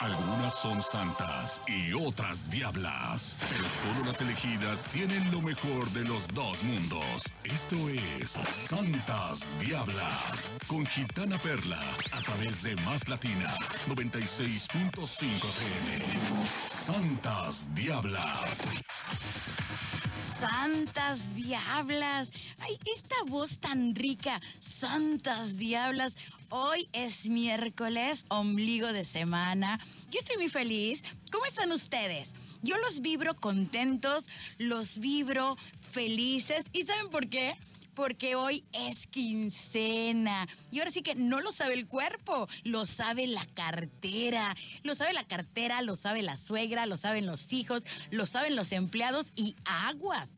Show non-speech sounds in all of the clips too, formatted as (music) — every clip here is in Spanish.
Algunas son santas y otras diablas, pero solo las elegidas tienen lo mejor de los dos mundos. Esto es Santas Diablas con Gitana Perla a través de Más Latina 96.5 FM. Santas Diablas. Santas diablas. Ay, esta voz tan rica. Santas diablas. Hoy es miércoles, ombligo de semana. Yo estoy muy feliz. ¿Cómo están ustedes? Yo los vibro contentos, los vibro felices. ¿Y saben por qué? Porque hoy es quincena. Y ahora sí que no lo sabe el cuerpo, lo sabe la cartera. Lo sabe la cartera, lo sabe la suegra, lo saben los hijos, lo saben los empleados y aguas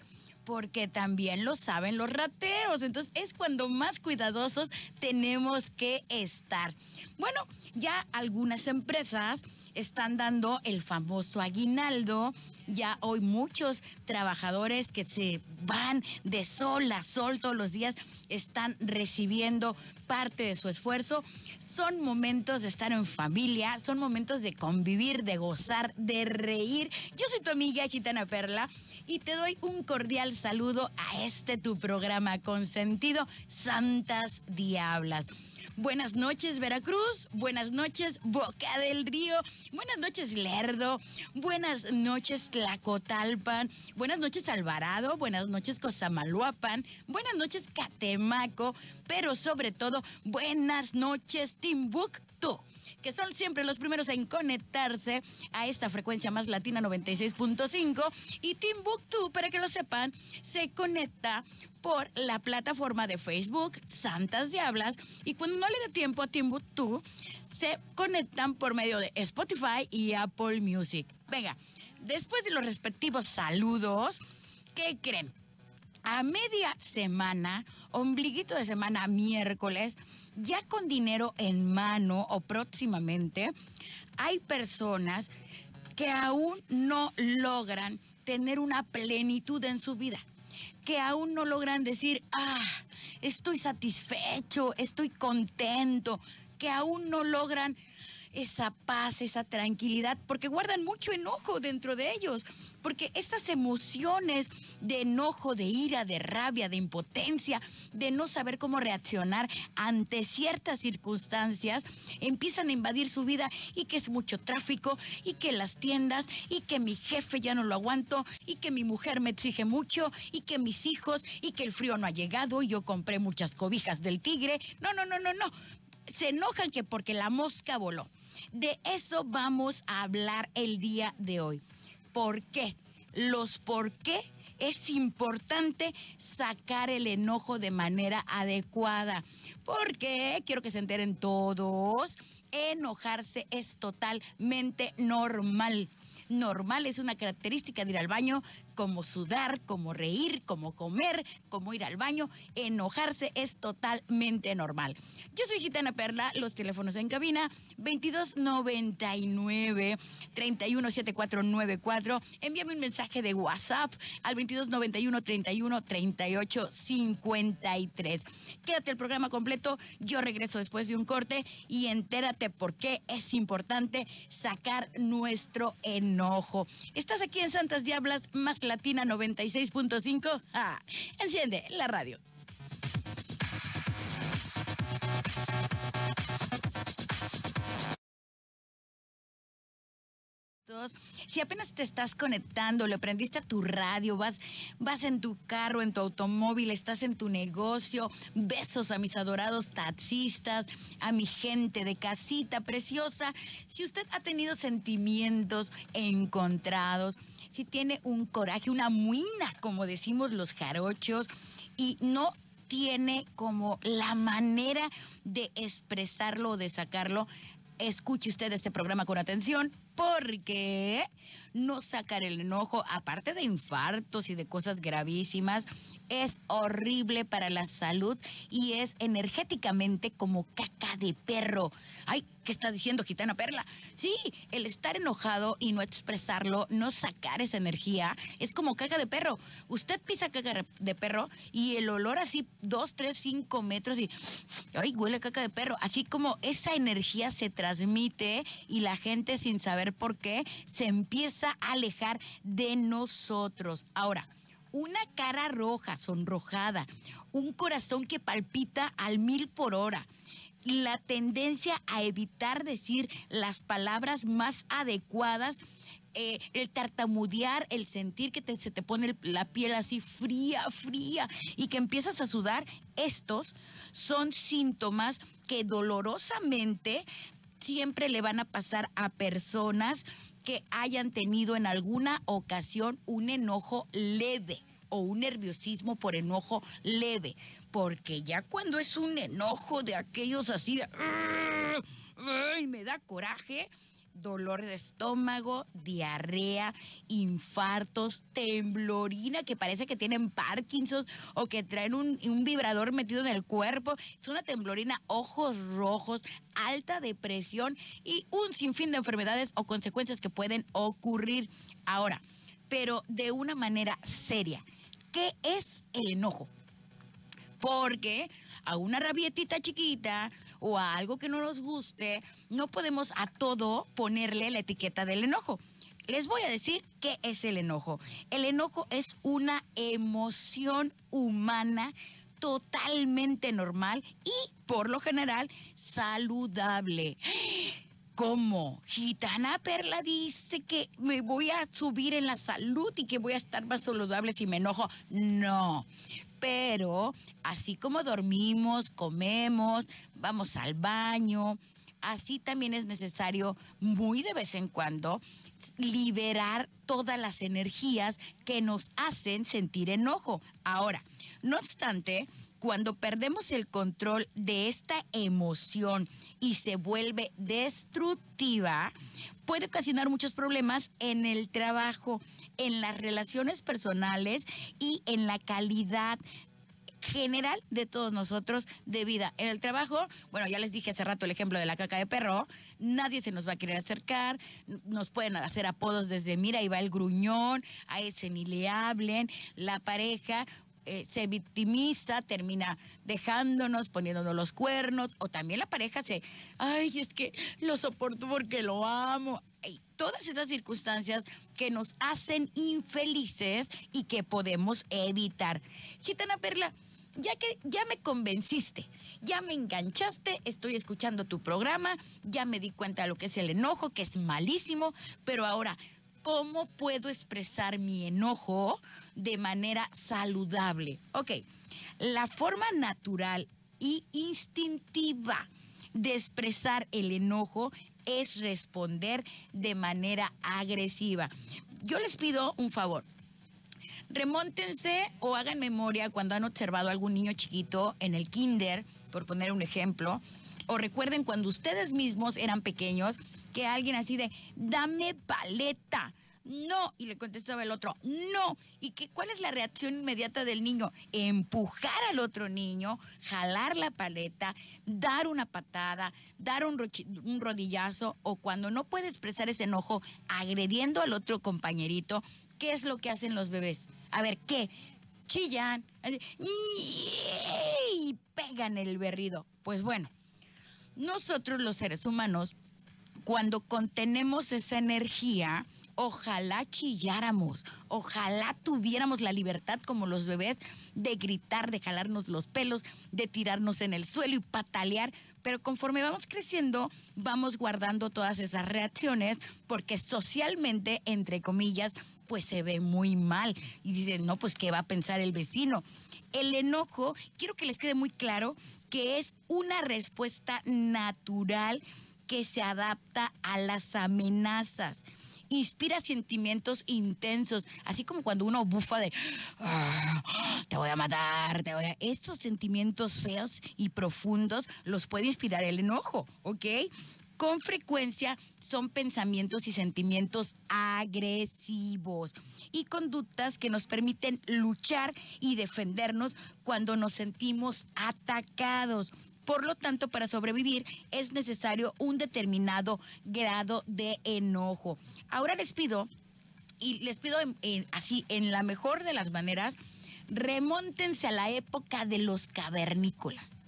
porque también lo saben los rateros. Entonces es cuando más cuidadosos tenemos que estar. Bueno, ya algunas empresas están dando el famoso aguinaldo. Ya hoy muchos trabajadores que se van de sol a sol todos los días están recibiendo parte de su esfuerzo. Son momentos de estar en familia, son momentos de convivir, de gozar, de reír. Yo soy tu amiga Gitana Perla y te doy un cordial saludo a este tu programa consentido, Santas Diablas. Buenas noches, Veracruz. Buenas noches, Boca del Río. Buenas noches, Lerdo. Buenas noches, Tlacotalpan. Buenas noches, Alvarado. Buenas noches, Cozamaluapan. Buenas noches, Catemaco. Pero sobre todo, buenas noches, Timbuktu que son siempre los primeros en conectarse a esta frecuencia más latina 96.5 y Timbuktu, para que lo sepan, se conecta por la plataforma de Facebook Santas Diablas y cuando no le dé tiempo a Timbuktu, se conectan por medio de Spotify y Apple Music. Venga, después de los respectivos saludos, ¿qué creen? A media semana, ombliguito de semana, miércoles, ya con dinero en mano o próximamente, hay personas que aún no logran tener una plenitud en su vida, que aún no logran decir, ah, estoy satisfecho, estoy contento, que aún no logran esa paz, esa tranquilidad, porque guardan mucho enojo dentro de ellos, porque estas emociones de enojo, de ira, de rabia, de impotencia, de no saber cómo reaccionar ante ciertas circunstancias, empiezan a invadir su vida y que es mucho tráfico y que las tiendas y que mi jefe ya no lo aguanto y que mi mujer me exige mucho y que mis hijos y que el frío no ha llegado y yo compré muchas cobijas del tigre. No, no, no, no, no. Se enojan que porque la mosca voló. De eso vamos a hablar el día de hoy. ¿Por qué? Los por qué es importante sacar el enojo de manera adecuada. Porque quiero que se enteren todos, enojarse es totalmente normal normal, es una característica de ir al baño, como sudar, como reír, como comer, como ir al baño, enojarse es totalmente normal. Yo soy Gitana Perla, los teléfonos en cabina 2299 317494. Envíame un mensaje de WhatsApp al 2291 31 38 53. Quédate el programa completo, yo regreso después de un corte y entérate por qué es importante sacar nuestro enojo. Estás aquí en Santas Diablas, más Latina 96.5. Ah, enciende la radio. Si apenas te estás conectando, le prendiste a tu radio, vas, vas en tu carro, en tu automóvil, estás en tu negocio, besos a mis adorados taxistas, a mi gente de casita preciosa. Si usted ha tenido sentimientos encontrados, si tiene un coraje, una muina, como decimos los jarochos, y no tiene como la manera de expresarlo o de sacarlo, escuche usted este programa con atención porque no sacar el enojo, aparte de infartos y de cosas gravísimas, es horrible para la salud y es energéticamente como caca de perro. Ay, ¿qué está diciendo Gitana Perla? Sí, el estar enojado y no expresarlo, no sacar esa energía, es como caca de perro. Usted pisa caca de perro y el olor así, dos, tres, cinco metros y, ay, huele caca de perro. Así como esa energía se transmite y la gente sin saber por qué se empieza a alejar de nosotros. Ahora, una cara roja, sonrojada, un corazón que palpita al mil por hora, la tendencia a evitar decir las palabras más adecuadas, eh, el tartamudear, el sentir que se te pone la piel así fría, fría y que empiezas a sudar, estos son síntomas que dolorosamente siempre le van a pasar a personas que hayan tenido en alguna ocasión un enojo leve o un nerviosismo por enojo leve. Porque ya cuando es un enojo de aquellos así de... ¡Ay, me da coraje! Dolor de estómago, diarrea, infartos, temblorina, que parece que tienen Parkinson o que traen un, un, vibrador metido en el cuerpo. Es una temblorina, ojos rojos, alta depresión y un sinfín de enfermedades o consecuencias que pueden ocurrir ahora, pero de una manera seria. ¿Qué es el enojo? Porque a una rabietita chiquita o a algo que no nos guste, no podemos a todo ponerle la etiqueta del enojo. Les voy a decir qué es el enojo. El enojo es una emoción humana totalmente normal y, por lo general, saludable. ¿Cómo? Gitana Perla dice que me voy a subir en la salud y que voy a estar más saludable si me enojo. No pero así como dormimos, comemos, vamos al baño, así también es necesario muy de vez en cuando liberar todas las energías que nos hacen sentir enojo. Ahora, no obstante, cuando perdemos el control de esta emoción y se vuelve destructiva, puede ocasionar muchos problemas en el trabajo, en las relaciones personales y en la calidad general de todos nosotros de vida. En el trabajo, bueno, ya les dije hace rato el ejemplo de la caca de perro, nadie se nos va a querer acercar, nos pueden hacer apodos desde mira, ahí va el gruñón, a ese ni le hablen, la pareja eh, se victimiza, termina dejándonos, poniéndonos los cuernos, o también la pareja se, ay, es que lo soporto porque lo amo. todas esas circunstancias que nos hacen infelices y que podemos evitar. Gitana Perla, ya que ya me convenciste, ya me enganchaste, estoy escuchando tu programa, ya me di cuenta de lo que es el enojo, que es malísimo, pero ahora ¿Cómo puedo expresar mi enojo de manera saludable? Ok, la forma natural y instintiva de expresar el enojo es responder de manera agresiva. Yo les pido un favor. Remóntense o hagan memoria cuando han observado a algún niño chiquito en el kinder, por poner un ejemplo, o recuerden cuando ustedes mismos eran pequeños que alguien así de, dame paleta. No, y le contestaba el otro, no. ¿Y qué, cuál es la reacción inmediata del niño? Empujar al otro niño, jalar la paleta, dar una patada, dar un, un rodillazo o cuando no puede expresar ese enojo, agrediendo al otro compañerito, ¿qué es lo que hacen los bebés? A ver, ¿qué? Chillan y pegan el berrido. Pues bueno, nosotros los seres humanos cuando contenemos esa energía, ojalá chilláramos, ojalá tuviéramos la libertad como los bebés de gritar, de jalarnos los pelos, de tirarnos en el suelo y patalear. Pero conforme vamos creciendo, vamos guardando todas esas reacciones porque socialmente, entre comillas, pues se ve muy mal. Y dicen, no, pues ¿qué va a pensar el vecino? El enojo, quiero que les quede muy claro que es una respuesta natural que se adapta a las amenazas. Inspira sentimientos intensos, así como cuando uno bufa de ah, te voy a matar, te voy a. Estos sentimientos feos y profundos los puede inspirar el enojo, ¿ok? con frecuencia son pensamientos y sentimientos agresivos y conductas que nos permiten luchar y defendernos cuando nos sentimos atacados. Por lo tanto, para sobrevivir es necesario un determinado grado de enojo. Ahora les pido, y les pido así, en la mejor de las maneras, remóntense a la época de los cavernícolas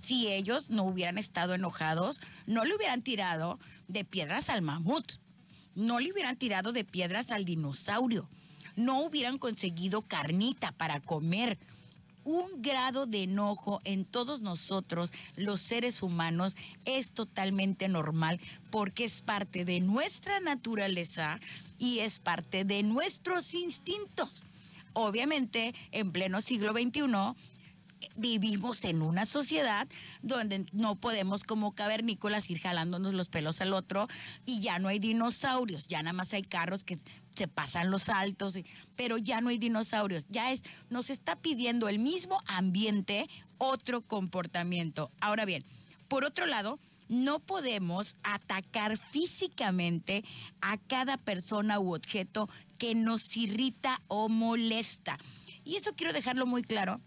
si ellos no hubieran estado enojados, no le hubieran tirado de piedras al mamut, no le hubieran tirado de piedras al dinosaurio, no hubieran conseguido carnita para comer. Un grado de enojo en todos nosotros, los seres humanos, es totalmente normal porque es parte de nuestra naturaleza y es parte de nuestros instintos. Obviamente, en pleno siglo XXI, vivimos en una sociedad donde no podemos como cavernícolas ir jalándonos los pelos al otro y ya no hay dinosaurios, ya nada más hay carros que se pasan los altos, pero ya no hay dinosaurios, ya es, nos está pidiendo el mismo ambiente otro comportamiento. Ahora bien, por otro lado, no podemos atacar físicamente a cada persona u objeto que nos irrita o molesta. Y eso quiero dejarlo muy claro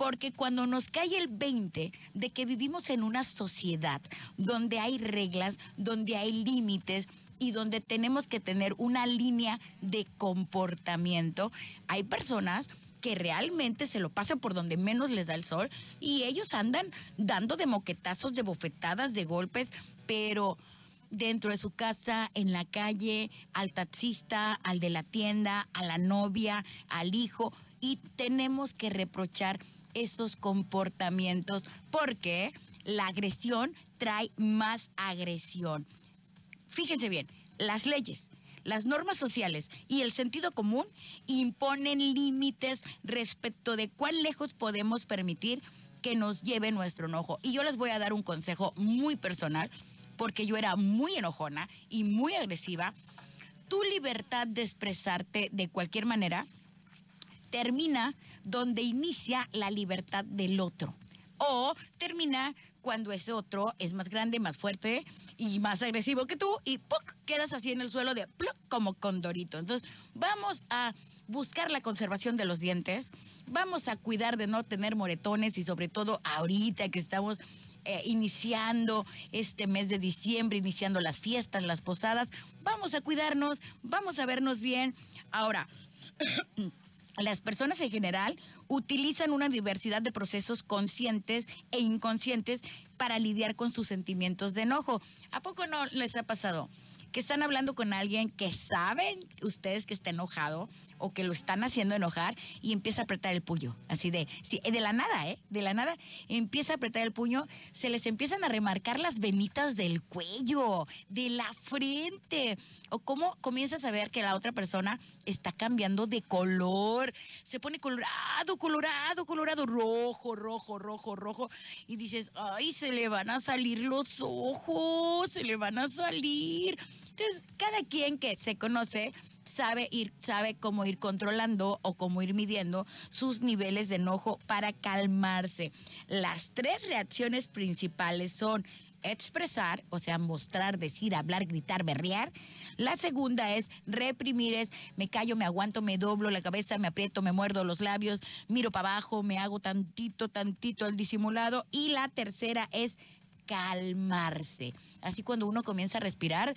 porque cuando nos cae el 20 de que vivimos en una sociedad donde hay reglas, donde hay límites, y donde tenemos que tener una línea de comportamiento, hay personas que realmente se lo pasan por donde menos les da el sol y ellos andan dando de moquetazos, de bofetadas, de golpes, pero dentro de su casa, en la calle, al taxista, al de la tienda, a la novia, al hijo, y tenemos que reprochar esos comportamientos porque la agresión trae más agresión. Fíjense bien, las leyes, las normas sociales y el sentido común imponen límites respecto de cuán lejos podemos permitir que nos lleve nuestro enojo. Y yo les voy a dar un consejo muy personal, porque yo era muy enojona y muy agresiva. Tu libertad de expresarte de cualquier manera termina donde inicia la libertad del otro. O termina cuando ese otro es más grande, más fuerte y más agresivo que tú y ¡puc! quedas así en el suelo de ¡pluc! como condorito. Entonces, vamos a buscar la conservación de los dientes, vamos a cuidar de no tener moretones y sobre todo ahorita que estamos eh, iniciando este mes de diciembre, iniciando las fiestas, las posadas, vamos a cuidarnos, vamos a vernos bien. Ahora, (clears throat) las personas en general utilizan una diversidad de procesos conscientes e inconscientes para lidiar con sus sentimientos de enojo. ¿A poco no les ha pasado? Que están hablando con alguien que saben ustedes que está enojado o que lo están haciendo enojar y empieza a apretar el puño, así de, sí, de la nada, ¿eh? De la nada empieza a apretar el puño, se les empiezan a remarcar las venitas del cuello, de la frente, o cómo comienzas a ver que la otra persona está cambiando de color, se pone colorado, colorado, colorado, rojo, rojo, rojo, rojo, y dices, ay, se le van a salir los ojos, se le van a salir. Cada quien que se conoce sabe ir, sabe cómo ir controlando o cómo ir midiendo sus niveles de enojo para calmarse. Las tres reacciones principales son expresar, o sea, mostrar, decir, hablar, gritar, berrear. La segunda es reprimir, es me callo, me aguanto, me doblo la cabeza, me aprieto, me muerdo los labios, miro para abajo, me hago tantito, tantito el disimulado. Y la tercera es calmarse. Así cuando uno comienza a respirar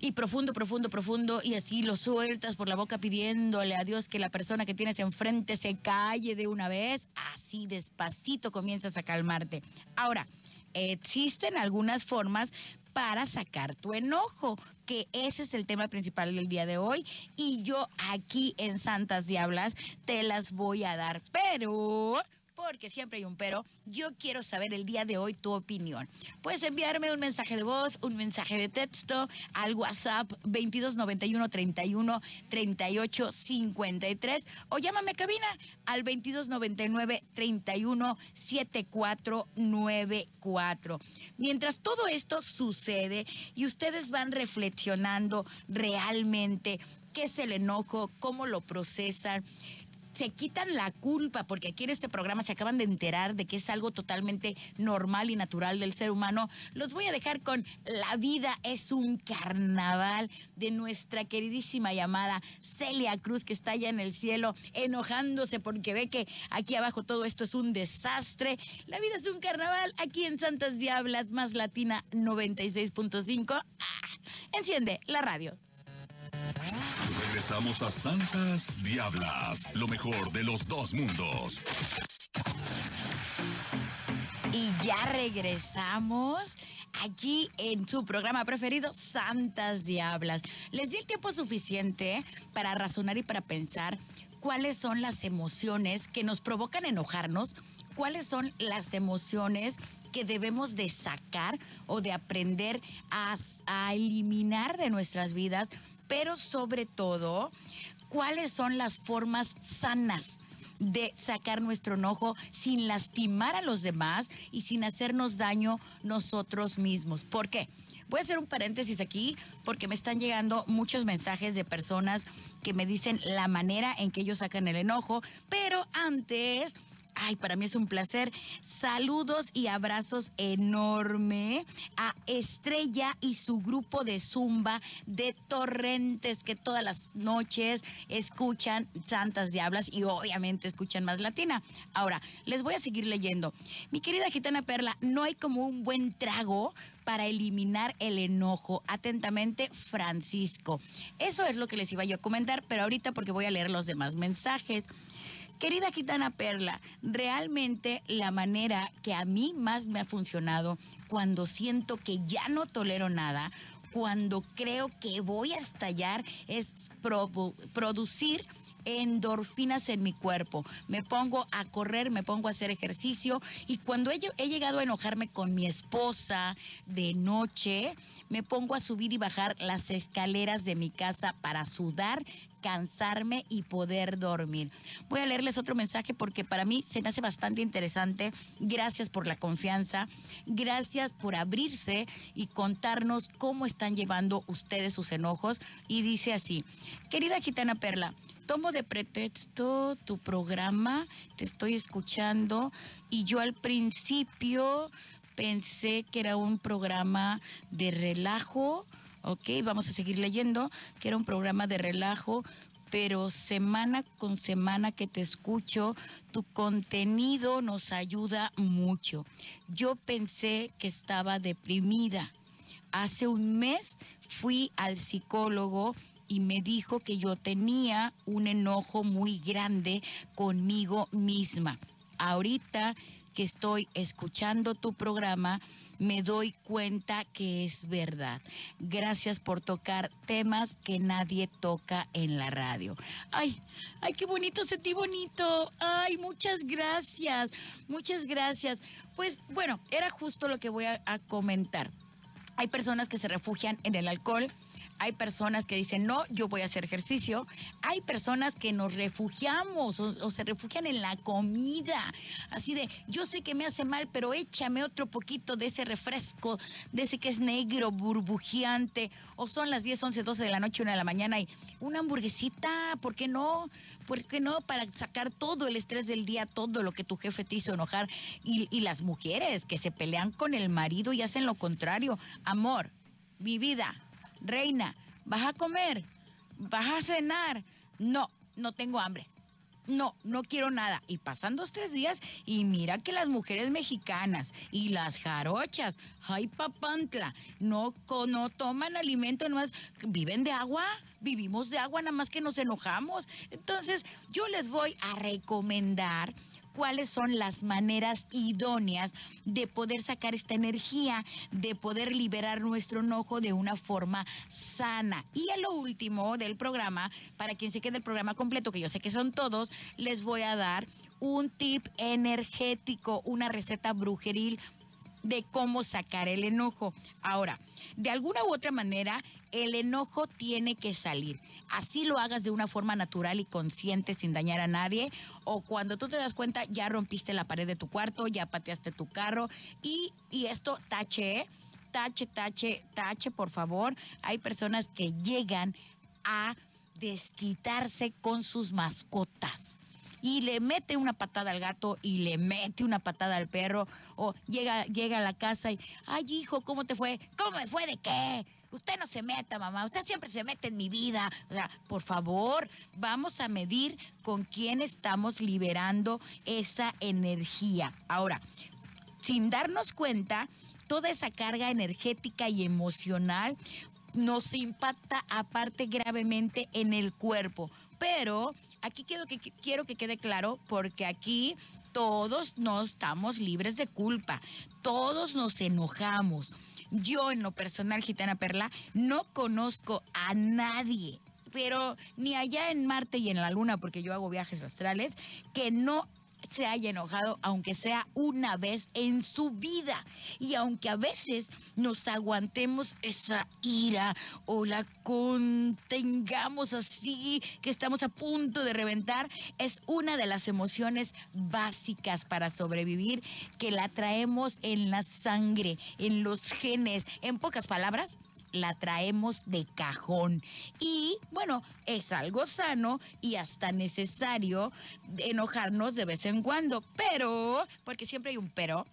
y profundo, profundo, profundo y así lo sueltas por la boca pidiéndole a Dios que la persona que tienes enfrente se calle de una vez, así despacito comienzas a calmarte. Ahora, existen algunas formas para sacar tu enojo, que ese es el tema principal del día de hoy. Y yo aquí en Santas Diablas te las voy a dar, pero porque siempre hay un pero. Yo quiero saber el día de hoy tu opinión. Puedes enviarme un mensaje de voz, un mensaje de texto al WhatsApp 2291 31 38 53 o llámame cabina al 2299 31 7494. Mientras todo esto sucede y ustedes van reflexionando realmente qué es el enojo, cómo lo procesan, se quitan la culpa, porque aquí en este programa se acaban de enterar de que es algo totalmente normal y natural del ser humano. Los voy a dejar con La vida es un carnaval de nuestra queridísima llamada Celia Cruz, que está allá en el cielo enojándose porque ve que aquí abajo todo esto es un desastre. La vida es un carnaval aquí en Santas Diablas, más Latina 96.5. Ah, enciende la radio. Regresamos a Santas Diablas, lo mejor de los dos mundos. Y ya regresamos aquí en su programa preferido, Santas Diablas. Les di el tiempo suficiente para razonar y para pensar cuáles son las emociones que nos provocan enojarnos, cuáles son las emociones que debemos de sacar o de aprender a, a eliminar de nuestras vidas pero sobre todo, cuáles son las formas sanas de sacar nuestro enojo sin lastimar a los demás y sin hacernos daño nosotros mismos. ¿Por qué? Voy a hacer un paréntesis aquí porque me están llegando muchos mensajes de personas que me dicen la manera en que ellos sacan el enojo, pero antes Ay, para mí es un placer. Saludos y abrazos enorme a Estrella y su grupo de Zumba de Torrentes que todas las noches escuchan Santas Diablas y obviamente escuchan más latina. Ahora, les voy a seguir leyendo. Mi querida gitana Perla, no hay como un buen trago para eliminar el enojo. Atentamente, Francisco. Eso es lo que les iba yo a comentar, pero ahorita porque voy a leer los demás mensajes. Querida Gitana Perla, realmente la manera que a mí más me ha funcionado cuando siento que ya no tolero nada, cuando creo que voy a estallar, es producir endorfinas en mi cuerpo. Me pongo a correr, me pongo a hacer ejercicio y cuando he, llegado a enojarme con mi esposa de noche, me pongo a subir y bajar las escaleras de mi casa para sudar, cansarme y poder dormir. Voy a leerles otro mensaje porque para mí se me hace bastante interesante. Gracias por la confianza, gracias por abrirse y contarnos cómo están llevando ustedes sus enojos. Y dice así, querida gitana Perla, tomo de pretexto tu programa, te estoy escuchando y yo al principio pensé que era un programa de relajo ¿ok? Vamos a seguir leyendo, que era un programa de relajo, pero semana con semana que te escucho, tu contenido nos ayuda mucho. Yo pensé que estaba deprimida. Hace un mes fui al psicólogo y me dijo que yo tenía un enojo muy grande conmigo misma. Ahorita que estoy escuchando tu programa, me doy cuenta que es verdad. Gracias por tocar temas que nadie toca en la radio. Ay, ay, qué bonito, sentí bonito. Ay, muchas gracias, muchas gracias. Pues bueno, era justo lo que voy a, a comentar. Hay personas que se refugian en el alcohol, hay personas que dicen, no, yo voy a hacer ejercicio. Hay personas que nos refugiamos o, se refugian en la comida. Así de, yo sé que me hace mal, pero échame otro poquito de ese refresco, de ese que es negro, burbujeante. O son las 10, 11, 12 de la noche, una de la mañana y una hamburguesita, ¿por qué no? ¿Por qué no? Para sacar todo el estrés del día, todo lo que tu jefe te hizo enojar. Y, y las mujeres que se pelean con el marido y hacen lo contrario. Amor, mi vida, reina, ¿vas a comer? ¿Vas a cenar? No, no tengo hambre. No, no quiero nada. Y pasan dos, tres días y mira que las mujeres mexicanas y las jarochas, ay papantla, no, no toman alimento, nomás viven de agua, vivimos de agua, nada más que nos enojamos. Entonces, yo les voy a recomendar cuáles son las maneras idóneas de poder sacar esta energía, de poder liberar nuestro enojo de una forma sana. Y a lo último del programa, para quien se quede el programa completo, que yo sé que son todos, les voy a dar un tip energético, una receta brujeril de cómo sacar el enojo. Ahora, de alguna u otra manera, el enojo tiene que salir. Así lo hagas de una forma natural y consciente sin dañar a nadie. O cuando tú te das cuenta, ya rompiste la pared de tu cuarto, ya pateaste tu carro y, y esto tache, tache, tache, tache, por favor. Hay personas que llegan a desquitarse con sus mascotas y le mete una patada al gato y le mete una patada al perro o llega, llega a la casa y, ay hijo, ¿cómo te fue? ¿Cómo me fue de qué? Usted no se meta, mamá. Usted siempre se mete en mi vida. O sea, por favor, vamos a medir con quién estamos liberando esa energía. Ahora, sin darnos cuenta, toda esa carga energética y emocional nos impacta aparte gravemente en el cuerpo. Pero aquí quiero que, quiero que quede claro, porque aquí todos no estamos libres de culpa, todos nos enojamos. Yo en lo personal, Gitana Perla, no conozco a nadie pero ni allá en Marte y en la Luna, porque yo hago viajes astrales, que no se haya enojado, aunque sea una vez en su vida. Y aunque a veces nos aguantemos esa ira o la contengamos así, que estamos a punto de reventar, es una de las emociones básicas para sobrevivir que la traemos en la sangre, en los genes. En pocas palabras, la traemos de cajón. Y bueno, es algo sano y hasta necesario enojarnos de vez en cuando, pero, porque siempre hay un pero,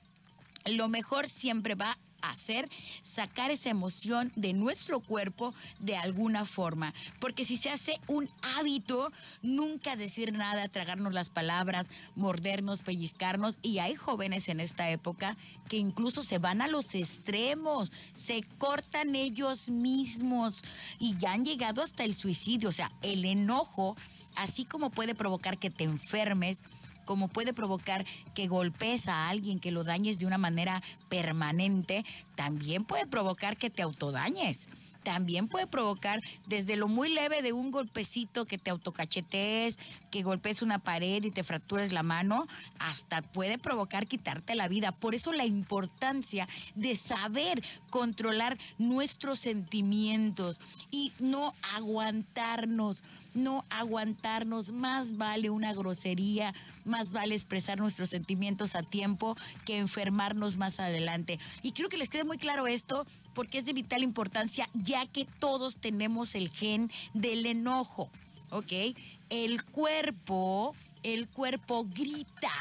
lo mejor siempre va hacer sacar esa emoción de nuestro cuerpo de alguna forma. Porque si se hace un hábito, nunca decir nada, tragarnos las palabras, mordernos, pellizcarnos, y hay jóvenes en esta época que incluso se van a los extremos, se cortan ellos mismos y ya han llegado hasta el suicidio. O sea, el enojo, así como puede provocar que te enfermes, como puede provocar que golpees a alguien, que lo dañes de una manera permanente, también puede provocar que te autodañes también puede provocar desde lo muy leve de un golpecito que te autocachetees, que golpees una pared y te fractures la mano, hasta puede provocar quitarte la vida. Por eso la importancia de saber controlar nuestros sentimientos y no aguantarnos, no aguantarnos. Más vale una grosería, más vale expresar nuestros sentimientos a tiempo que enfermarnos más adelante. Y quiero que les quede muy claro esto porque es de vital importancia ya que todos tenemos el gen del enojo, ¿ok? El cuerpo, el cuerpo grita,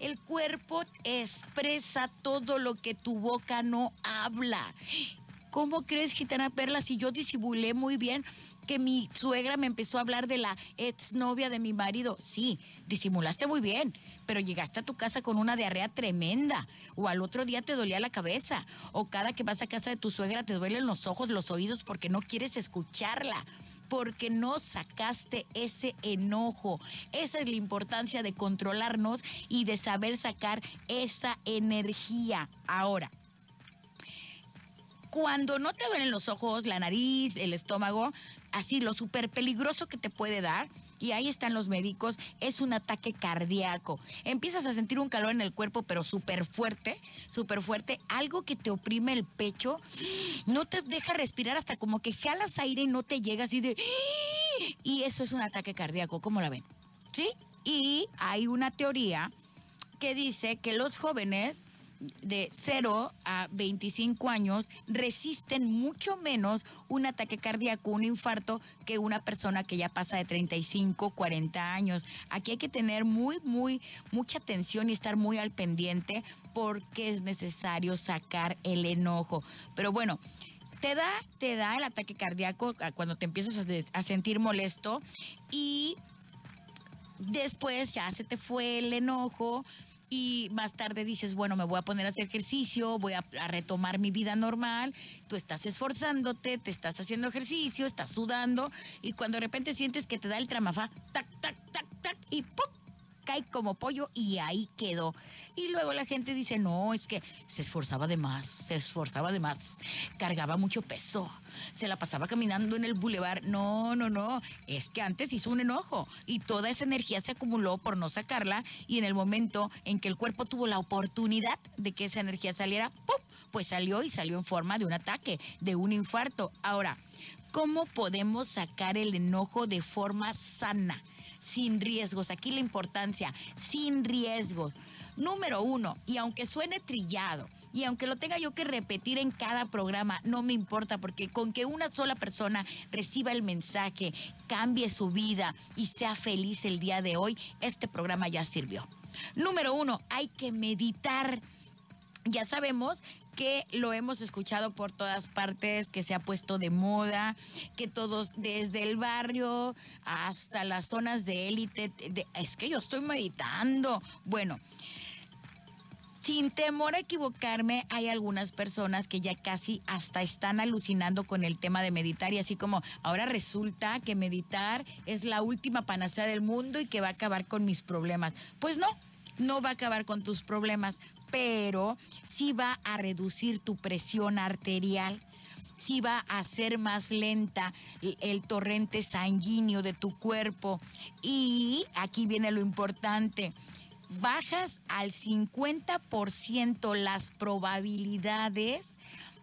el cuerpo expresa todo lo que tu boca no habla. ¿Cómo crees, Gitana Perla, si yo disimulé muy bien que mi suegra me empezó a hablar de la exnovia de mi marido? Sí, disimulaste muy bien pero llegaste a tu casa con una diarrea tremenda, o al otro día te dolía la cabeza, o cada que vas a casa de tu suegra te duelen los ojos, los oídos porque no quieres escucharla porque no sacaste ese enojo. Esa es la importancia de controlarnos y de saber sacar esa energía. Ahora, cuando no te duelen los ojos, la nariz, el estómago, así lo súper peligroso que te puede dar y ahí están los médicos, es un ataque cardíaco. Empiezas a sentir un calor en el cuerpo, pero súper fuerte, súper fuerte, algo que te oprime el pecho, no te deja respirar hasta como que jalas aire y no te llega así de... Y eso es un ataque cardíaco, ¿cómo la ven? ¿Sí? Y hay una teoría que dice que los jóvenes de 0 a 25 años resisten mucho menos un ataque cardíaco, un infarto, que una persona que ya pasa de 35, 40 años. Aquí hay que tener muy, muy, mucha atención y estar muy al pendiente porque es necesario sacar el enojo. Pero bueno, te da, te da el ataque cardíaco cuando te empiezas a, a sentir molesto y después ya se te fue el enojo, y más tarde dices, bueno, me voy a poner a hacer ejercicio, voy a, retomar mi vida normal, tú estás esforzándote, te estás haciendo ejercicio, estás sudando y cuando de repente sientes que te da el tramafá, tac, tac, tac, tac y ¡pum! Cae como pollo y ahí quedó. Y luego la gente dice, no, es que se esforzaba de más, se esforzaba de más, cargaba mucho peso, se la pasaba caminando en el bulevar. No, no, no, es que antes hizo un enojo y toda esa energía se acumuló por no sacarla y en el momento en que el cuerpo tuvo la oportunidad de que esa energía saliera, ¡pum! Pues salió y salió en forma de un ataque, de un infarto. Ahora, ¿cómo podemos sacar el enojo de forma sana? Sin riesgos. Aquí la importancia, sin riesgos. Número uno, y aunque suene trillado, y aunque lo tenga yo que repetir en cada programa, no me importa, porque con que una sola persona reciba el mensaje, cambie su vida y sea feliz el día de hoy, este programa ya sirvió. Número uno, hay que meditar. Ya sabemos que lo hemos escuchado por todas partes, que se ha puesto de moda, que todos, desde el barrio hasta las zonas de élite, es que yo estoy meditando. Bueno, sin temor a equivocarme, hay algunas personas que ya casi hasta están alucinando con el tema de meditar y así como ahora resulta que meditar es la última panacea del mundo y que va a acabar con mis problemas. Pues no, no va a acabar con tus problemas, pero sí va a reducir tu presión arterial sí va a hacer más lenta el, torrente sanguíneo de tu cuerpo. Y aquí viene lo importante, bajas al 50% las probabilidades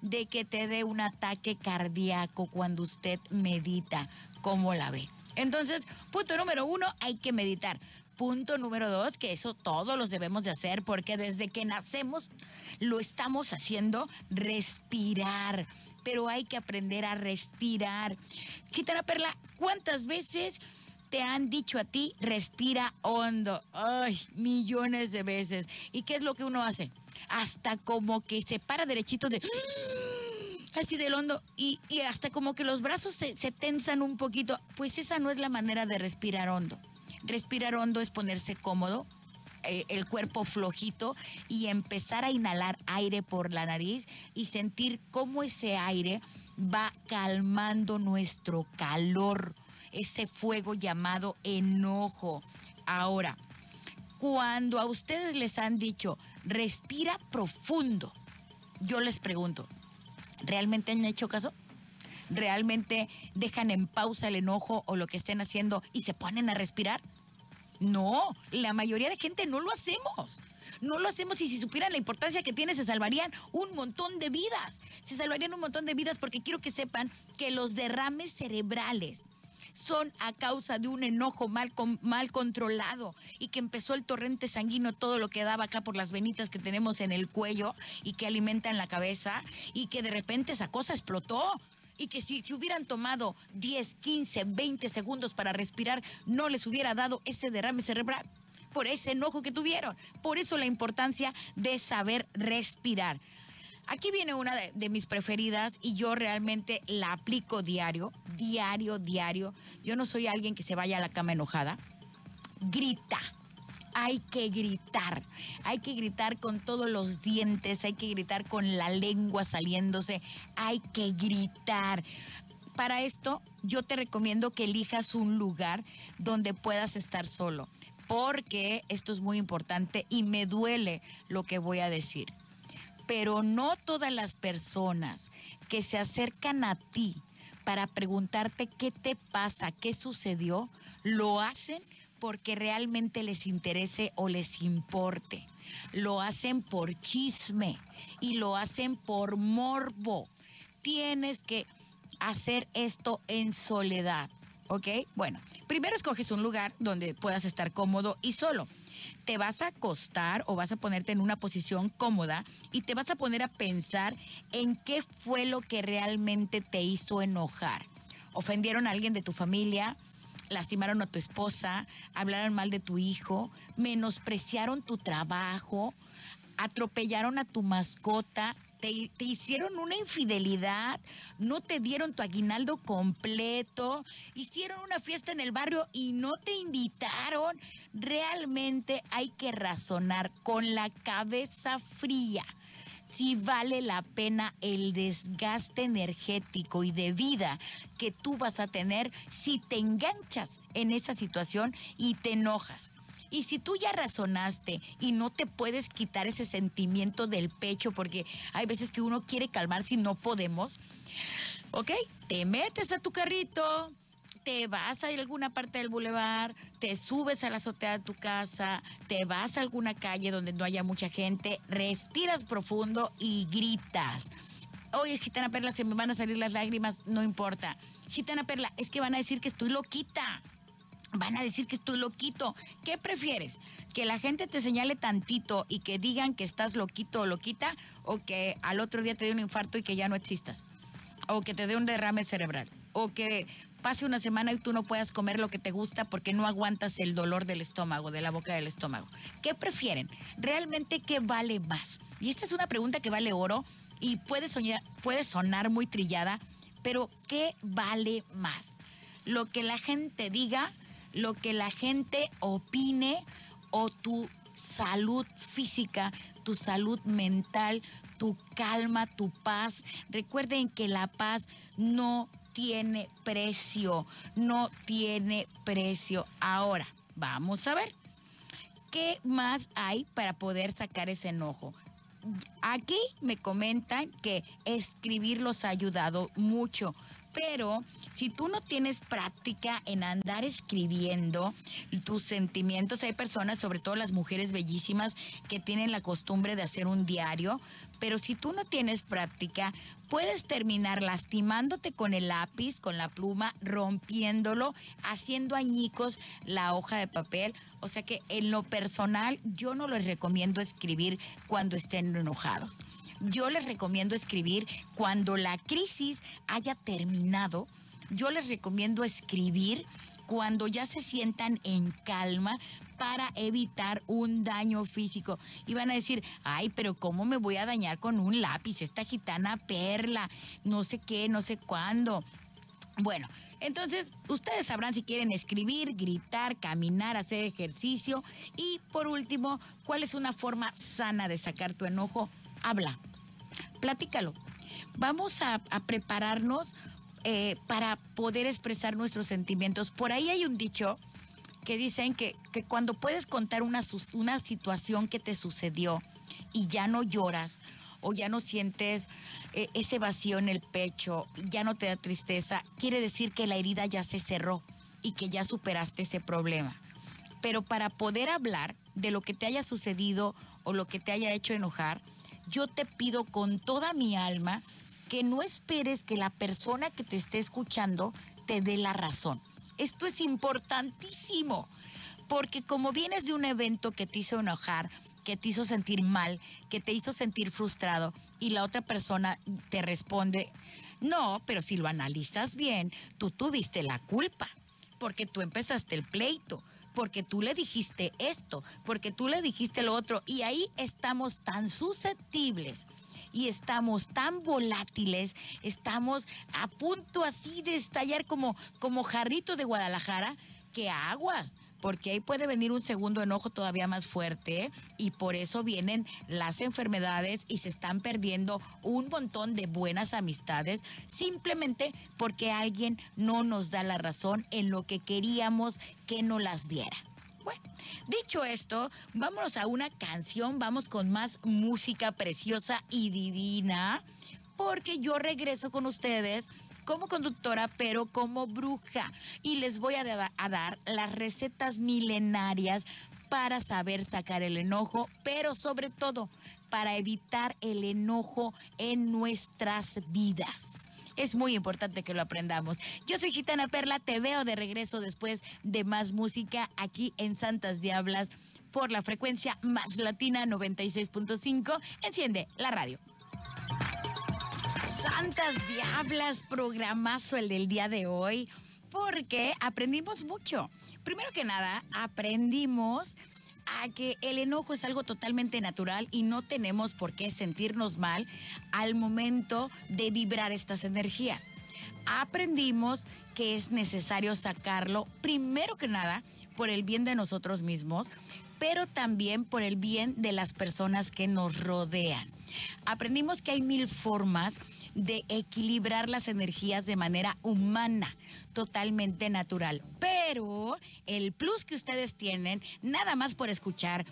de que te dé un ataque cardíaco cuando usted medita. ¿Cómo la ve? Entonces, punto número uno, hay que meditar. Punto número dos, que eso todos los debemos de hacer porque desde que nacemos lo estamos haciendo respirar. Pero hay que aprender a respirar. Gitana Perla, ¿cuántas veces te han dicho a ti, respira hondo. Ay, millones de veces. ¿Y qué es lo que uno hace? Hasta como que se para derechito de... (gasps) Así del hondo y, hasta como que los brazos se, tensan un poquito. Pues esa no es la manera de respirar hondo. Respirar hondo es ponerse cómodo, eh, el cuerpo flojito y empezar a inhalar aire por la nariz y sentir cómo ese aire va calmando nuestro calor ese fuego llamado enojo. Ahora, cuando a ustedes les han dicho, respira profundo, yo les pregunto, ¿realmente han hecho caso? ¿Realmente dejan en pausa el enojo o lo que estén haciendo y se ponen a respirar? No, la mayoría de gente no lo hacemos. No lo hacemos y si supieran la importancia que tiene, se salvarían un montón de vidas. Se salvarían un montón de vidas porque quiero que sepan que los derrames cerebrales son a causa de un enojo mal, mal controlado y que empezó el torrente sanguíneo, todo lo que daba acá por las venitas que tenemos en el cuello y que alimentan la cabeza y que de repente esa cosa explotó y que si, si, hubieran tomado 10, 15, 20 segundos para respirar, no les hubiera dado ese derrame cerebral por ese enojo que tuvieron. Por eso la importancia de saber respirar. Aquí viene una de, mis preferidas y yo realmente la aplico diario, diario, diario. Yo no soy alguien que se vaya a la cama enojada. Grita. Hay que gritar, hay que gritar con todos los dientes, hay que gritar con la lengua saliéndose, hay que gritar. Para esto, yo te recomiendo que elijas un lugar donde puedas estar solo, porque esto es muy importante y me duele lo que voy a decir pero no todas las personas que se acercan a ti para preguntarte qué te pasa, qué sucedió, lo hacen porque realmente les interese o les importe. Lo hacen por chisme y lo hacen por morbo. Tienes que hacer esto en soledad, ¿ok? Bueno, primero escoges un lugar donde puedas estar cómodo y solo te vas a acostar o vas a ponerte en una posición cómoda y te vas a poner a pensar en qué fue lo que realmente te hizo enojar. ¿Ofendieron a alguien de tu familia? Lastimaron a tu esposa, hablaron mal de tu hijo, menospreciaron tu trabajo, atropellaron a tu mascota, te, hicieron una infidelidad, no te dieron tu aguinaldo completo, hicieron una fiesta en el barrio y no te invitaron. Realmente hay que razonar con la cabeza fría si vale la pena el desgaste energético y de vida que tú vas a tener si te enganchas en esa situación y te enojas. Y si tú ya razonaste y no te puedes quitar ese sentimiento del pecho, porque hay veces que uno quiere calmarse y no podemos, ¿ok? Te metes a tu carrito, te vas a alguna parte del bulevar, te subes a la azotea de tu casa, te vas a alguna calle donde no haya mucha gente, respiras profundo y gritas. Oye, Gitana Perla, se me van a salir las lágrimas, no importa. Gitana Perla, es que van a decir que estoy loquita van a decir que estoy loquito. ¿Qué prefieres? ¿Que la gente te señale tantito y que digan que estás loquito o loquita? ¿O que al otro día te dé un infarto y que ya no existas? ¿O que te dé un derrame cerebral? ¿O que pase una semana y tú no puedas comer lo que te gusta porque no aguantas el dolor del estómago, de la boca del estómago? ¿Qué prefieren? ¿Realmente qué vale más? Y esta es una pregunta que vale oro y puede, puede sonar muy trillada, pero ¿qué vale más? ¿Lo que la gente diga? ¿Lo que la gente opine? ¿O tu salud física, tu salud mental, tu calma, tu paz? Recuerden que la paz no tiene precio, no tiene precio. Ahora, vamos a ver. ¿Qué más hay para poder sacar ese enojo? Aquí me comentan que escribir los ha ayudado mucho pero si tú no tienes práctica en andar escribiendo tus sentimientos, hay personas, sobre todo las mujeres bellísimas, que tienen la costumbre de hacer un diario, pero si tú no tienes práctica, puedes terminar lastimándote con el lápiz, con la pluma, rompiéndolo, haciendo añicos la hoja de papel. O sea que en lo personal yo no les recomiendo escribir cuando estén enojados yo les recomiendo escribir cuando la crisis haya terminado. Yo les recomiendo escribir cuando ya se sientan en calma para evitar un daño físico. Y van a decir, ay, pero ¿cómo me voy a dañar con un lápiz? Esta gitana perla, no sé qué, no sé cuándo. Bueno, entonces ustedes sabrán si quieren escribir, gritar, caminar, hacer ejercicio. Y por último, ¿cuál es una forma sana de sacar tu enojo? Habla platícalo. Vamos a, prepararnos eh, para poder expresar nuestros sentimientos. Por ahí hay un dicho que dicen que, cuando puedes contar una, una situación que te sucedió y ya no lloras o ya no sientes eh, ese vacío en el pecho, ya no te da tristeza, quiere decir que la herida ya se cerró y que ya superaste ese problema. Pero para poder hablar de lo que te haya sucedido o lo que te haya hecho enojar, yo te pido con toda mi alma que no esperes que la persona que te esté escuchando te dé la razón. Esto es importantísimo, porque como vienes de un evento que te hizo enojar, que te hizo sentir mal, que te hizo sentir frustrado y la otra persona te responde, no, pero si lo analizas bien, tú tuviste la culpa, porque tú empezaste el pleito, porque tú le dijiste esto, porque tú le dijiste lo otro, y ahí estamos tan susceptibles y estamos tan volátiles, estamos a punto así de estallar como, como jarrito de Guadalajara, que aguas porque ahí puede venir un segundo enojo todavía más fuerte y por eso vienen las enfermedades y se están perdiendo un montón de buenas amistades simplemente porque alguien no nos da la razón en lo que queríamos que nos las diera. Bueno, dicho esto, vámonos a una canción, vamos con más música preciosa y divina, porque yo regreso con ustedes como conductora, pero como bruja. Y les voy a, dar las recetas milenarias para saber sacar el enojo, pero sobre todo para evitar el enojo en nuestras vidas. Es muy importante que lo aprendamos. Yo soy Gitana Perla, te veo de regreso después de más música aquí en Santas Diablas por la frecuencia más latina 96.5. Enciende la radio. Santas Diablas, programazo el del día de hoy, porque aprendimos mucho. Primero que nada, aprendimos a que el enojo es algo totalmente natural y no tenemos por qué sentirnos mal al momento de vibrar estas energías. Aprendimos que es necesario sacarlo, primero que nada, por el bien de nosotros mismos, pero también por el bien de las personas que nos rodean. Aprendimos que hay mil formas de equilibrar las energías de manera humana, totalmente natural. Pero el plus que ustedes tienen, nada más por escuchar,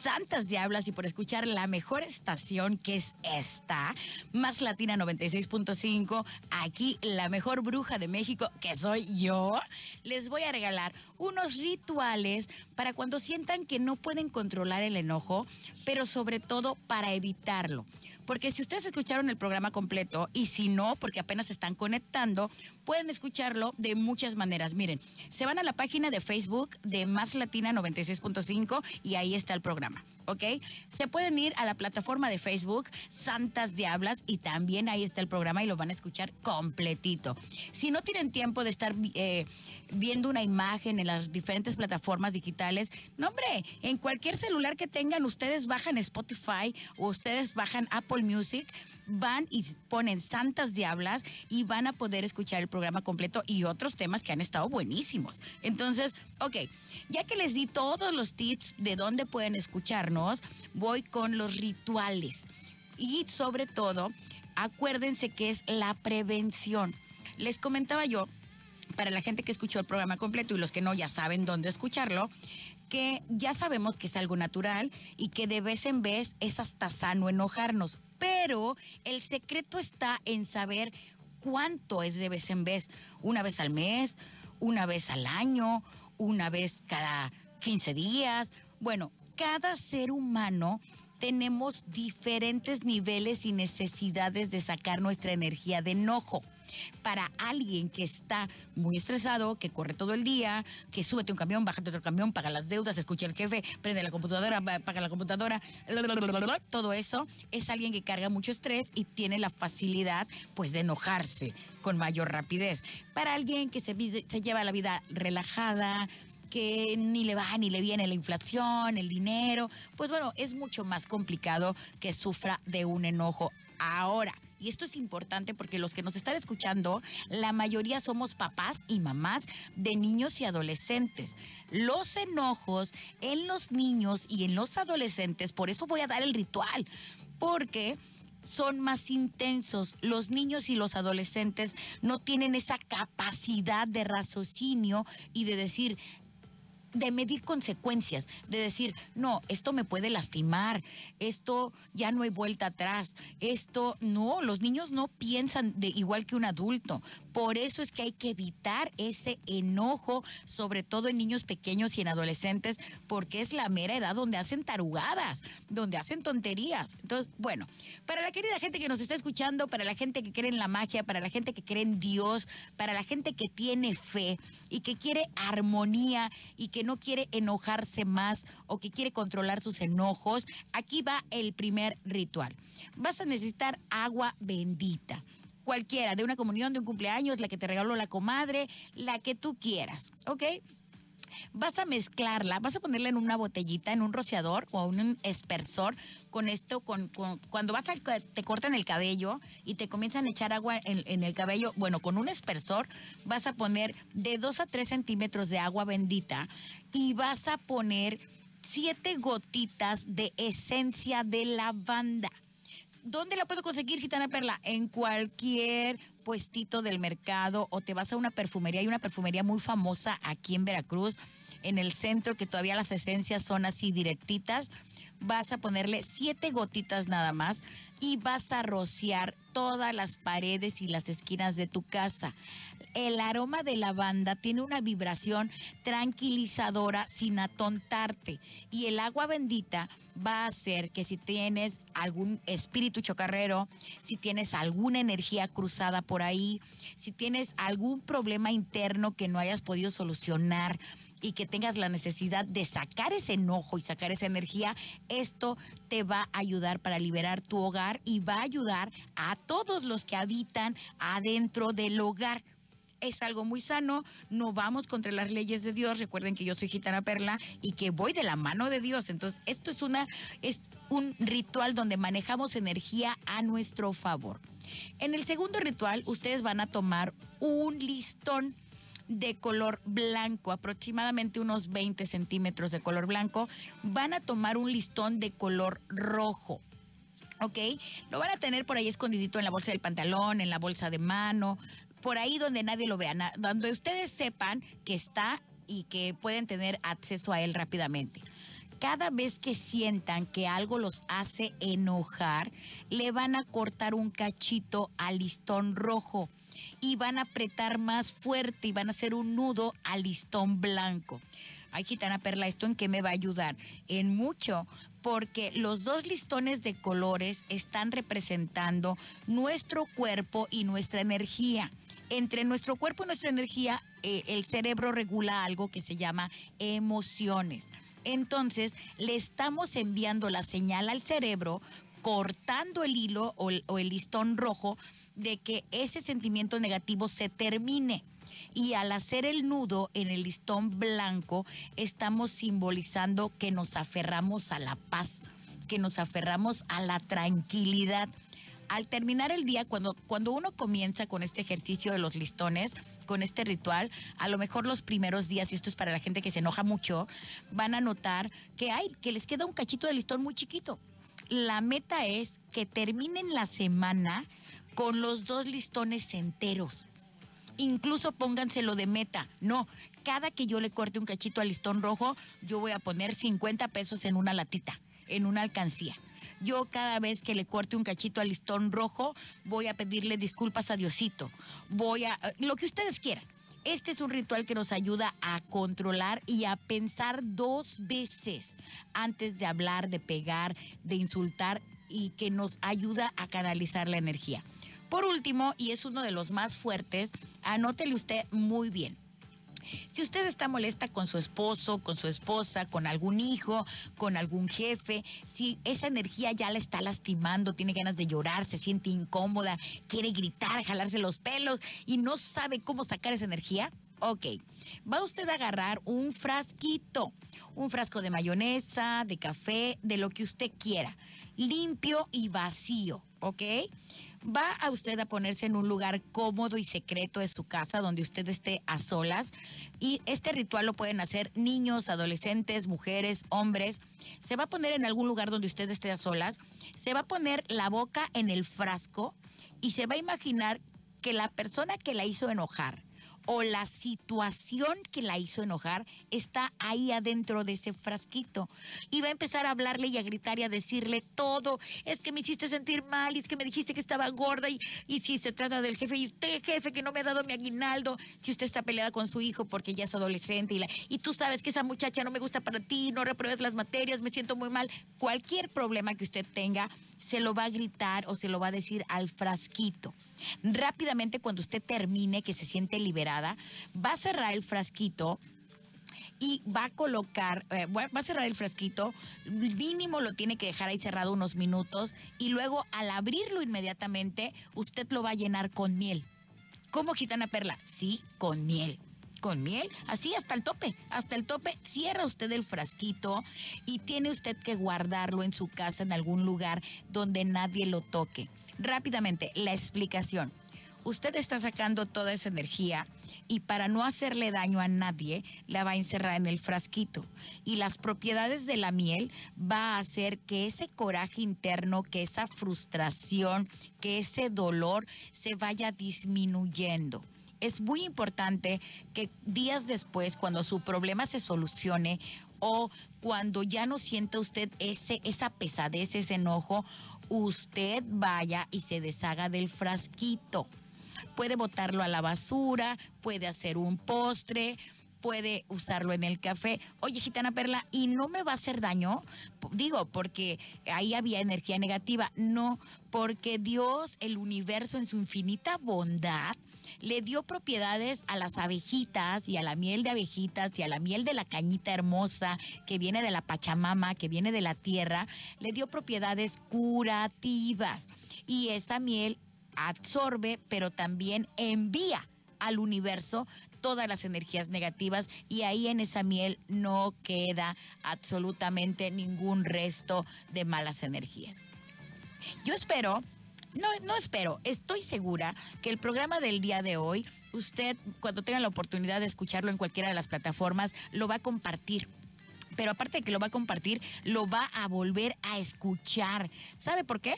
Santas Diablas y por escuchar la mejor estación que es esta, Más Latina 96.5. Aquí la mejor bruja de México, que soy yo, les voy a regalar unos rituales para cuando sientan que no pueden controlar el enojo, pero sobre todo para evitarlo. Porque si ustedes escucharon el programa completo y si no, porque apenas están conectando, pueden escucharlo de muchas maneras. Miren, se van a la página de Facebook de Más Latina 96.5 y ahí está el programa. ¿Ok? Se pueden ir a la plataforma de Facebook Santas Diablas y también ahí está el programa y lo van a escuchar completito. Si no tienen tiempo de estar eh, viendo una imagen en las diferentes plataformas digitales, no hombre, en cualquier celular que tengan ustedes bajan Spotify o ustedes bajan Apple Music van y ponen Santas Diablas y van a poder escuchar el programa completo y otros temas que han estado buenísimos. Entonces, ok, ya que les di todos los tips de dónde pueden escucharnos, voy con los rituales. Y sobre todo, acuérdense que es la prevención. Les comentaba yo, para la gente que escuchó el programa completo y los que no ya saben dónde escucharlo, que ya sabemos que es algo natural y que de vez en vez es hasta sano enojarnos pero el secreto está en saber cuánto es de vez en vez, una vez al mes, una vez al año, una vez cada 15 días. Bueno, cada ser humano tenemos diferentes niveles y necesidades de sacar nuestra energía de enojo para alguien que está muy estresado, que corre todo el día, que súbete un camión, bájate otro camión, paga las deudas, escucha al jefe, prende la computadora, paga la computadora, todo eso es alguien que carga mucho estrés y tiene la facilidad pues de enojarse con mayor rapidez. Para alguien que se, se lleva la vida relajada, que ni le va ni le viene la inflación, el dinero, pues bueno, es mucho más complicado que sufra de un enojo. Ahora, y esto es importante porque los que nos están escuchando, la mayoría somos papás y mamás de niños y adolescentes. Los enojos en los niños y en los adolescentes, por eso voy a dar el ritual, porque son más intensos. Los niños y los adolescentes no tienen esa capacidad de raciocinio y de decir, de medir consecuencias, de decir, no, esto me puede lastimar, esto ya no hay vuelta atrás, esto no, los niños no piensan de igual que un adulto. Por eso es que hay que evitar ese enojo, sobre todo en niños pequeños y en adolescentes, porque es la mera edad donde hacen tarugadas, donde hacen tonterías. Entonces, bueno, para la querida gente que nos está escuchando, para la gente que cree en la magia, para la gente que cree en Dios, para la gente que tiene fe y que quiere armonía y que no quiere enojarse más o que quiere controlar sus enojos, aquí va el primer ritual. Vas a necesitar agua bendita cualquiera, de una comunión, de un cumpleaños, la que te regaló la comadre, la que tú quieras, ¿ok? Vas a mezclarla, vas a ponerla en una botellita, en un rociador o un espersor. Con esto, con, cuando vas a, te cortan el cabello y te comienzan a echar agua en, en, el cabello, bueno, con un espersor vas a poner de 2 a 3 centímetros de agua bendita y vas a poner siete gotitas de esencia de lavanda. ¿Dónde la puedo conseguir, Gitana Perla? En cualquier puestito del mercado o te vas a una perfumería. Hay una perfumería muy famosa aquí en Veracruz, en el centro, que todavía las esencias son así directitas. Vas a ponerle siete gotitas nada más y vas a rociar todas las paredes y las esquinas de tu casa. El aroma de lavanda tiene una vibración tranquilizadora sin atontarte. Y el agua bendita va a hacer que si tienes algún espíritu chocarrero, si tienes alguna energía cruzada por ahí, si tienes algún problema interno que no hayas podido solucionar, y que tengas la necesidad de sacar ese enojo y sacar esa energía, esto te va a ayudar para liberar tu hogar y va a ayudar a todos los que habitan adentro del hogar es algo muy sano, no vamos contra las leyes de Dios. Recuerden que yo soy gitana perla y que voy de la mano de Dios. Entonces, esto es una es un ritual donde manejamos energía a nuestro favor. En el segundo ritual, ustedes van a tomar un listón de color blanco, aproximadamente unos 20 centímetros de color blanco. Van a tomar un listón de color rojo. ¿ok? Lo van a tener por ahí escondidito en la bolsa del pantalón, en la bolsa de mano, por ahí donde nadie lo vea, donde ustedes sepan que está y que pueden tener acceso a él rápidamente. cada vez que sientan que algo los hace enojar, le van a cortar un cachito al listón rojo y van a apretar más fuerte y van a hacer un nudo al listón blanco. Ay, Gitana Perla, ¿esto en qué me va a ayudar? En mucho, porque los dos listones de colores están representando nuestro cuerpo y nuestra energía. Entre nuestro cuerpo y nuestra energía, eh, el cerebro regula algo que se llama emociones. Entonces, le estamos enviando la señal al cerebro, cortando el hilo o el listón rojo de que ese sentimiento negativo se termine y al hacer el nudo en el listón blanco estamos simbolizando que nos aferramos a la paz, que nos aferramos a la tranquilidad. Al terminar el día, cuando, cuando uno comienza con este ejercicio de los listones, con este ritual, a lo mejor los primeros días, y esto es para la gente que se enoja mucho, van a notar que hay, que les queda un cachito de listón muy chiquito. La meta es que terminen la semana con los dos listones enteros incluso pónganselo de meta. No, cada que yo le corte un cachito al listón rojo, yo voy a poner 50 pesos en una latita, en una alcancía. Yo cada vez que le corte un cachito al listón rojo, voy a pedirle disculpas a Diosito. Voy a... lo que ustedes quieran. Este es un ritual que nos ayuda a controlar y a pensar dos veces antes de hablar, de pegar, de insultar y que nos ayuda a canalizar la energía. Por último, y es uno de los más fuertes, anótele usted muy bien. Si usted está molesta con su esposo, con su esposa, con algún hijo, con algún jefe, si esa energía ya la está lastimando, tiene ganas de llorar, se siente incómoda, quiere gritar, jalarse los pelos y no sabe cómo sacar esa energía, ok, va usted a agarrar un frasquito, un frasco de mayonesa, de café, de lo que usted quiera, limpio y vacío, ¿ok? Va a usted a ponerse en un lugar cómodo y secreto de su casa donde usted esté a solas y este ritual lo pueden hacer niños, adolescentes, mujeres, hombres. Se va a poner en algún lugar donde usted esté a solas, se va a poner la boca en el frasco y se va a imaginar que la persona que la hizo enojar, o la situación que la hizo enojar está ahí adentro de ese frasquito. Y va a empezar a hablarle y a gritar y a decirle todo. Es que me hiciste sentir mal, y es que me dijiste que estaba gorda, y, y si se trata del jefe, y usted, jefe, que no me ha dado mi aguinaldo, si usted está peleada con su hijo porque ya es adolescente, y, y tú sabes que esa muchacha no me gusta para ti, no repruebes las materias, me siento muy mal. Cualquier problema que usted tenga, se lo va a gritar o se lo va a decir al frasquito. Rápidamente, cuando usted termine, que se siente va a cerrar el frasquito y va a colocar, eh, va a cerrar el frasquito, mínimo lo tiene que dejar ahí cerrado unos minutos y luego al abrirlo inmediatamente usted lo va a llenar con miel. ¿Cómo gitana perla? Sí, con miel con miel, así hasta el tope, hasta el tope, cierra usted el frasquito y tiene usted que guardarlo en su casa en algún lugar donde nadie lo toque. Rápidamente, la explicación. Usted está sacando toda esa energía y para no hacerle daño a nadie, la va a encerrar en el frasquito. Y las propiedades de la miel va a hacer que ese coraje interno, que esa frustración, que ese dolor se vaya disminuyendo es muy importante que días después, cuando su problema se solucione o cuando ya no sienta usted ese, esa pesadez, ese enojo, usted vaya y se deshaga del frasquito. Puede botarlo a la basura, puede hacer un postre, puede usarlo en el café. Oye, gitana perla, ¿y no me va a hacer daño? Digo, porque ahí había energía negativa. No, porque Dios, el universo en su infinita bondad, le dio propiedades a las abejitas y a la miel de abejitas y a la miel de la cañita hermosa que viene de la Pachamama, que viene de la tierra, le dio propiedades curativas. Y esa miel absorbe, pero también envía al universo todas las energías negativas y ahí en esa miel no queda absolutamente ningún resto de malas energías. Yo espero no, no espero, estoy segura que el programa del día de hoy, usted cuando tenga la oportunidad de escucharlo en cualquiera de las plataformas, lo va a compartir pero aparte de que lo va a compartir, lo va a volver a escuchar. ¿Sabe por qué?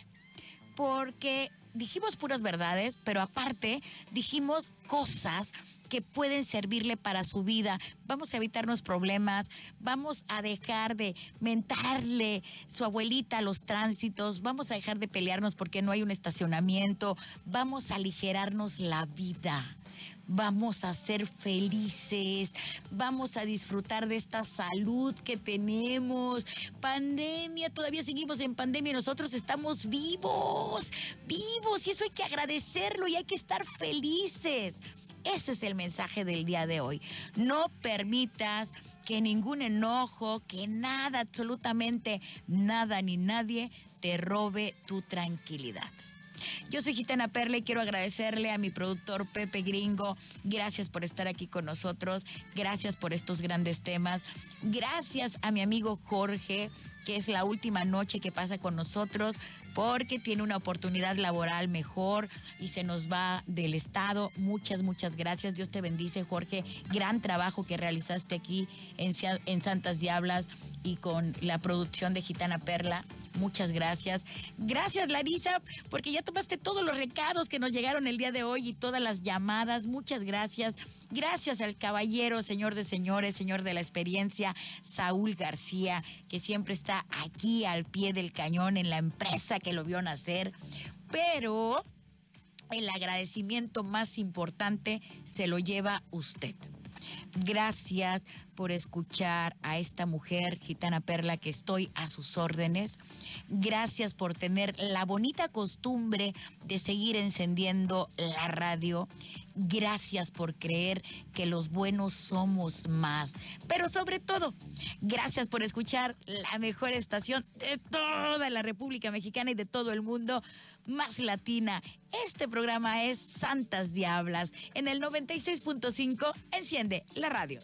Porque dijimos puras verdades, pero aparte dijimos cosas que pueden servirle para su vida. Vamos a evitarnos problemas, vamos a dejar de mentarle su abuelita a los tránsitos, vamos a dejar de pelearnos porque no hay un estacionamiento, vamos a aligerarnos la vida vamos a ser felices, vamos a disfrutar de esta salud que tenemos. Pandemia, todavía seguimos en pandemia nosotros estamos vivos, vivos, y eso hay que agradecerlo y hay que estar felices. Ese es el mensaje del día de hoy. No permitas que ningún enojo, que nada, absolutamente nada ni nadie te robe tu tranquilidad. Yo soy Gitana Perla y quiero agradecerle a mi productor Pepe Gringo. Gracias por estar aquí con nosotros. Gracias por estos grandes temas. Gracias a mi amigo Jorge, que es la última noche que pasa con nosotros porque tiene una oportunidad laboral mejor y se nos va del Estado. Muchas, muchas gracias. Dios te bendice, Jorge. Gran trabajo que realizaste aquí en, en Santas Diablas y con la producción de Gitana Perla. Muchas gracias. Gracias, Larisa, porque ya tomaste todos los recados que nos llegaron el día de hoy y todas las llamadas. Muchas gracias. Gracias al caballero, señor de señores, señor de la experiencia, Saúl García, que siempre está aquí al pie del cañón en la empresa que lo vio nacer. Pero el agradecimiento más importante se lo lleva usted. Gracias por escuchar a esta mujer, Gitana Perla, que estoy a sus órdenes. Gracias por tener la bonita costumbre de seguir encendiendo la radio. Gracias por creer que los buenos somos más. Pero sobre todo, gracias por escuchar la mejor estación de toda la República Mexicana y de todo el mundo, más latina. Este programa es Santas Diablas. En el 96.5 enciende la radio.